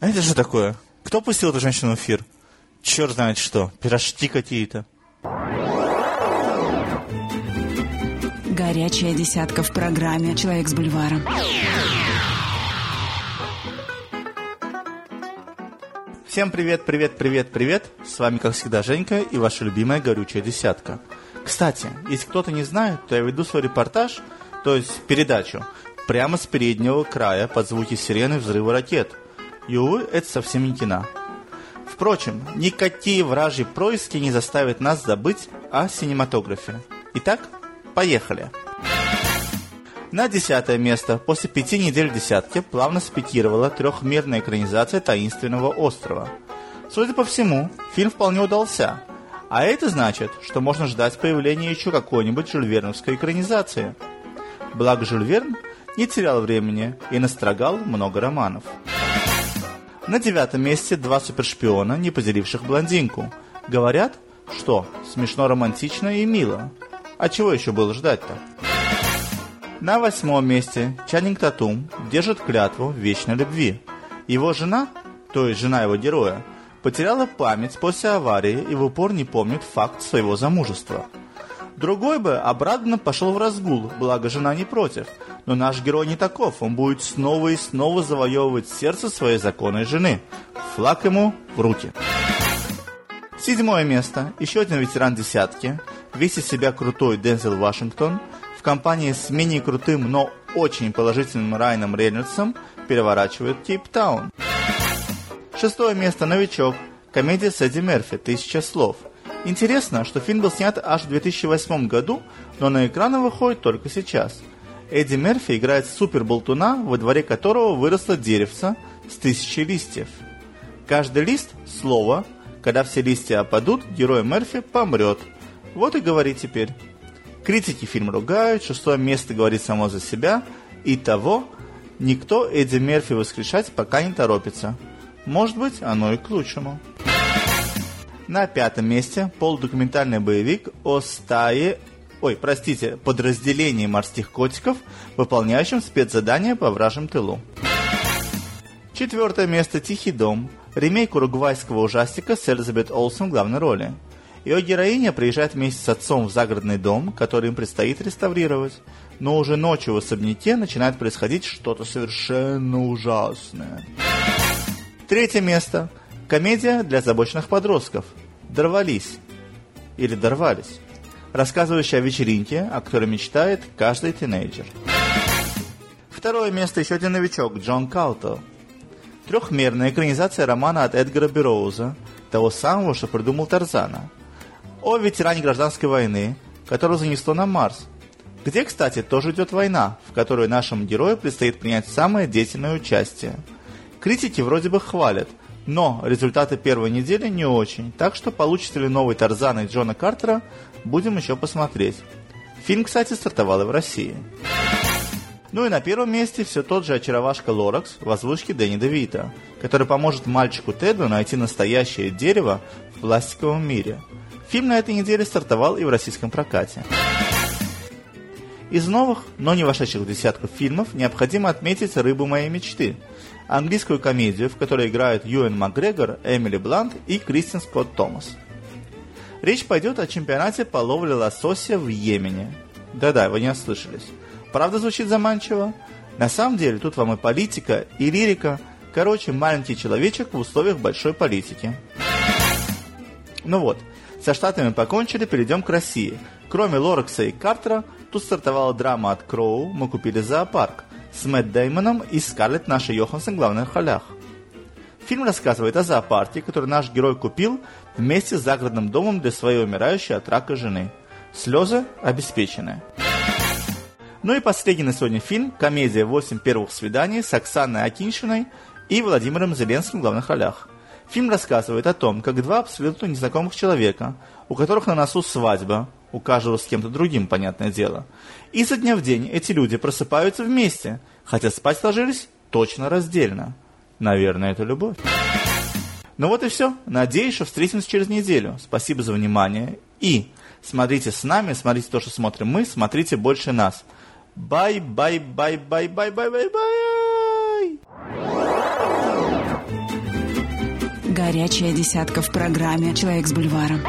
А это же такое? Кто пустил эту женщину в эфир? Черт знает что, пирожки какие-то. Горячая десятка в программе «Человек с бульваром». Всем привет, привет, привет, привет. С вами, как всегда, Женька и ваша любимая горючая десятка. Кстати, если кто-то не знает, то я веду свой репортаж, то есть передачу, прямо с переднего края под звуки сирены взрыва ракет. И, увы, это совсем не кино. Впрочем, никакие вражьи происки не заставят нас забыть о синематографе. Итак, поехали. На десятое место после пяти недель в десятке плавно спикировала трехмерная экранизация «Таинственного острова». Судя по всему, фильм вполне удался. А это значит, что можно ждать появления еще какой-нибудь жюльверновской экранизации. Благо Жюль Верн не терял времени и настрогал много романов. На девятом месте два супершпиона, не поделивших блондинку. Говорят, что смешно, романтично и мило. А чего еще было ждать-то? На восьмом месте Чаннинг Татум держит клятву вечной любви. Его жена, то есть жена его героя, потеряла память после аварии и в упор не помнит факт своего замужества. Другой бы обрадованно пошел в разгул, благо жена не против. Но наш герой не таков, он будет снова и снова завоевывать сердце своей законной жены. Флаг ему в руки. Седьмое место. Еще один ветеран десятки. Весь из себя крутой Дензел Вашингтон – в компании с менее крутым, но очень положительным Райаном Рейнольдсом переворачивает Кейптаун. Шестое место «Новичок». Комедия с Мерфи «Тысяча слов». Интересно, что фильм был снят аж в 2008 году, но на экраны выходит только сейчас. Эдди Мерфи играет супер-болтуна, во дворе которого выросло деревце с тысячей листьев. Каждый лист – слово. Когда все листья опадут, герой Мерфи помрет. Вот и говори теперь. Критики фильм ругают, шестое место говорит само за себя, и того никто Эдди Мерфи воскрешать пока не торопится. Может быть, оно и к лучшему. На пятом месте полудокументальный боевик о стае, ой, простите, подразделении морских котиков, выполняющем спецзадание по вражьим тылу. Четвертое место «Тихий дом», ремейк уругвайского ужастика с Элизабет Олсен в главной роли – ее героиня приезжает вместе с отцом в загородный дом, который им предстоит реставрировать. Но уже ночью в особняке начинает происходить что-то совершенно ужасное. Третье место. Комедия для озабоченных подростков. «Дорвались» или «Дорвались», рассказывающая о вечеринке, о которой мечтает каждый тинейджер. Второе место еще один новичок, Джон Каутел. Трехмерная экранизация романа от Эдгара Бероуза, того самого, что придумал Тарзана о ветеране гражданской войны, которого занесло на Марс, где, кстати, тоже идет война, в которой нашему герою предстоит принять самое деятельное участие. Критики вроде бы хвалят, но результаты первой недели не очень, так что получится ли новый Тарзан и Джона Картера, будем еще посмотреть. Фильм, кстати, стартовал и в России. Ну и на первом месте все тот же очаровашка Лоракс в озвучке Дэнни Девита, который поможет мальчику Теду найти настоящее дерево в пластиковом мире – Фильм на этой неделе стартовал и в российском прокате. Из новых, но не вошедших в десятку фильмов, необходимо отметить «Рыбу моей мечты», английскую комедию, в которой играют Юэн Макгрегор, Эмили Блант и Кристин Скотт Томас. Речь пойдет о чемпионате по ловле лосося в Йемене. Да-да, вы не ослышались. Правда звучит заманчиво? На самом деле тут вам и политика, и лирика. Короче, маленький человечек в условиях большой политики. Ну вот, со Штатами покончили, перейдем к России. Кроме Лоракса и Картера, тут стартовала драма от Кроу «Мы купили зоопарк» с Мэтт Деймоном и Скарлетт Нашей Йоханссон в главных ролях. Фильм рассказывает о зоопарке, который наш герой купил вместе с загородным домом для своей умирающей от рака жены. Слезы обеспечены. Ну и последний на сегодня фильм – комедия «Восемь первых свиданий» с Оксаной Акиншиной и Владимиром Зеленским в главных ролях – Фильм рассказывает о том, как два абсолютно незнакомых человека, у которых на носу свадьба, у каждого с кем-то другим, понятное дело. Изо дня в день эти люди просыпаются вместе, хотя спать ложились точно раздельно. Наверное, это любовь. Ну вот и все. Надеюсь, что встретимся через неделю. Спасибо за внимание. И смотрите с нами, смотрите то, что смотрим мы, смотрите больше нас. Bye-bye-bye-bye-bye-bye-bye-bye! Горячая десятка в программе «Человек с бульваром».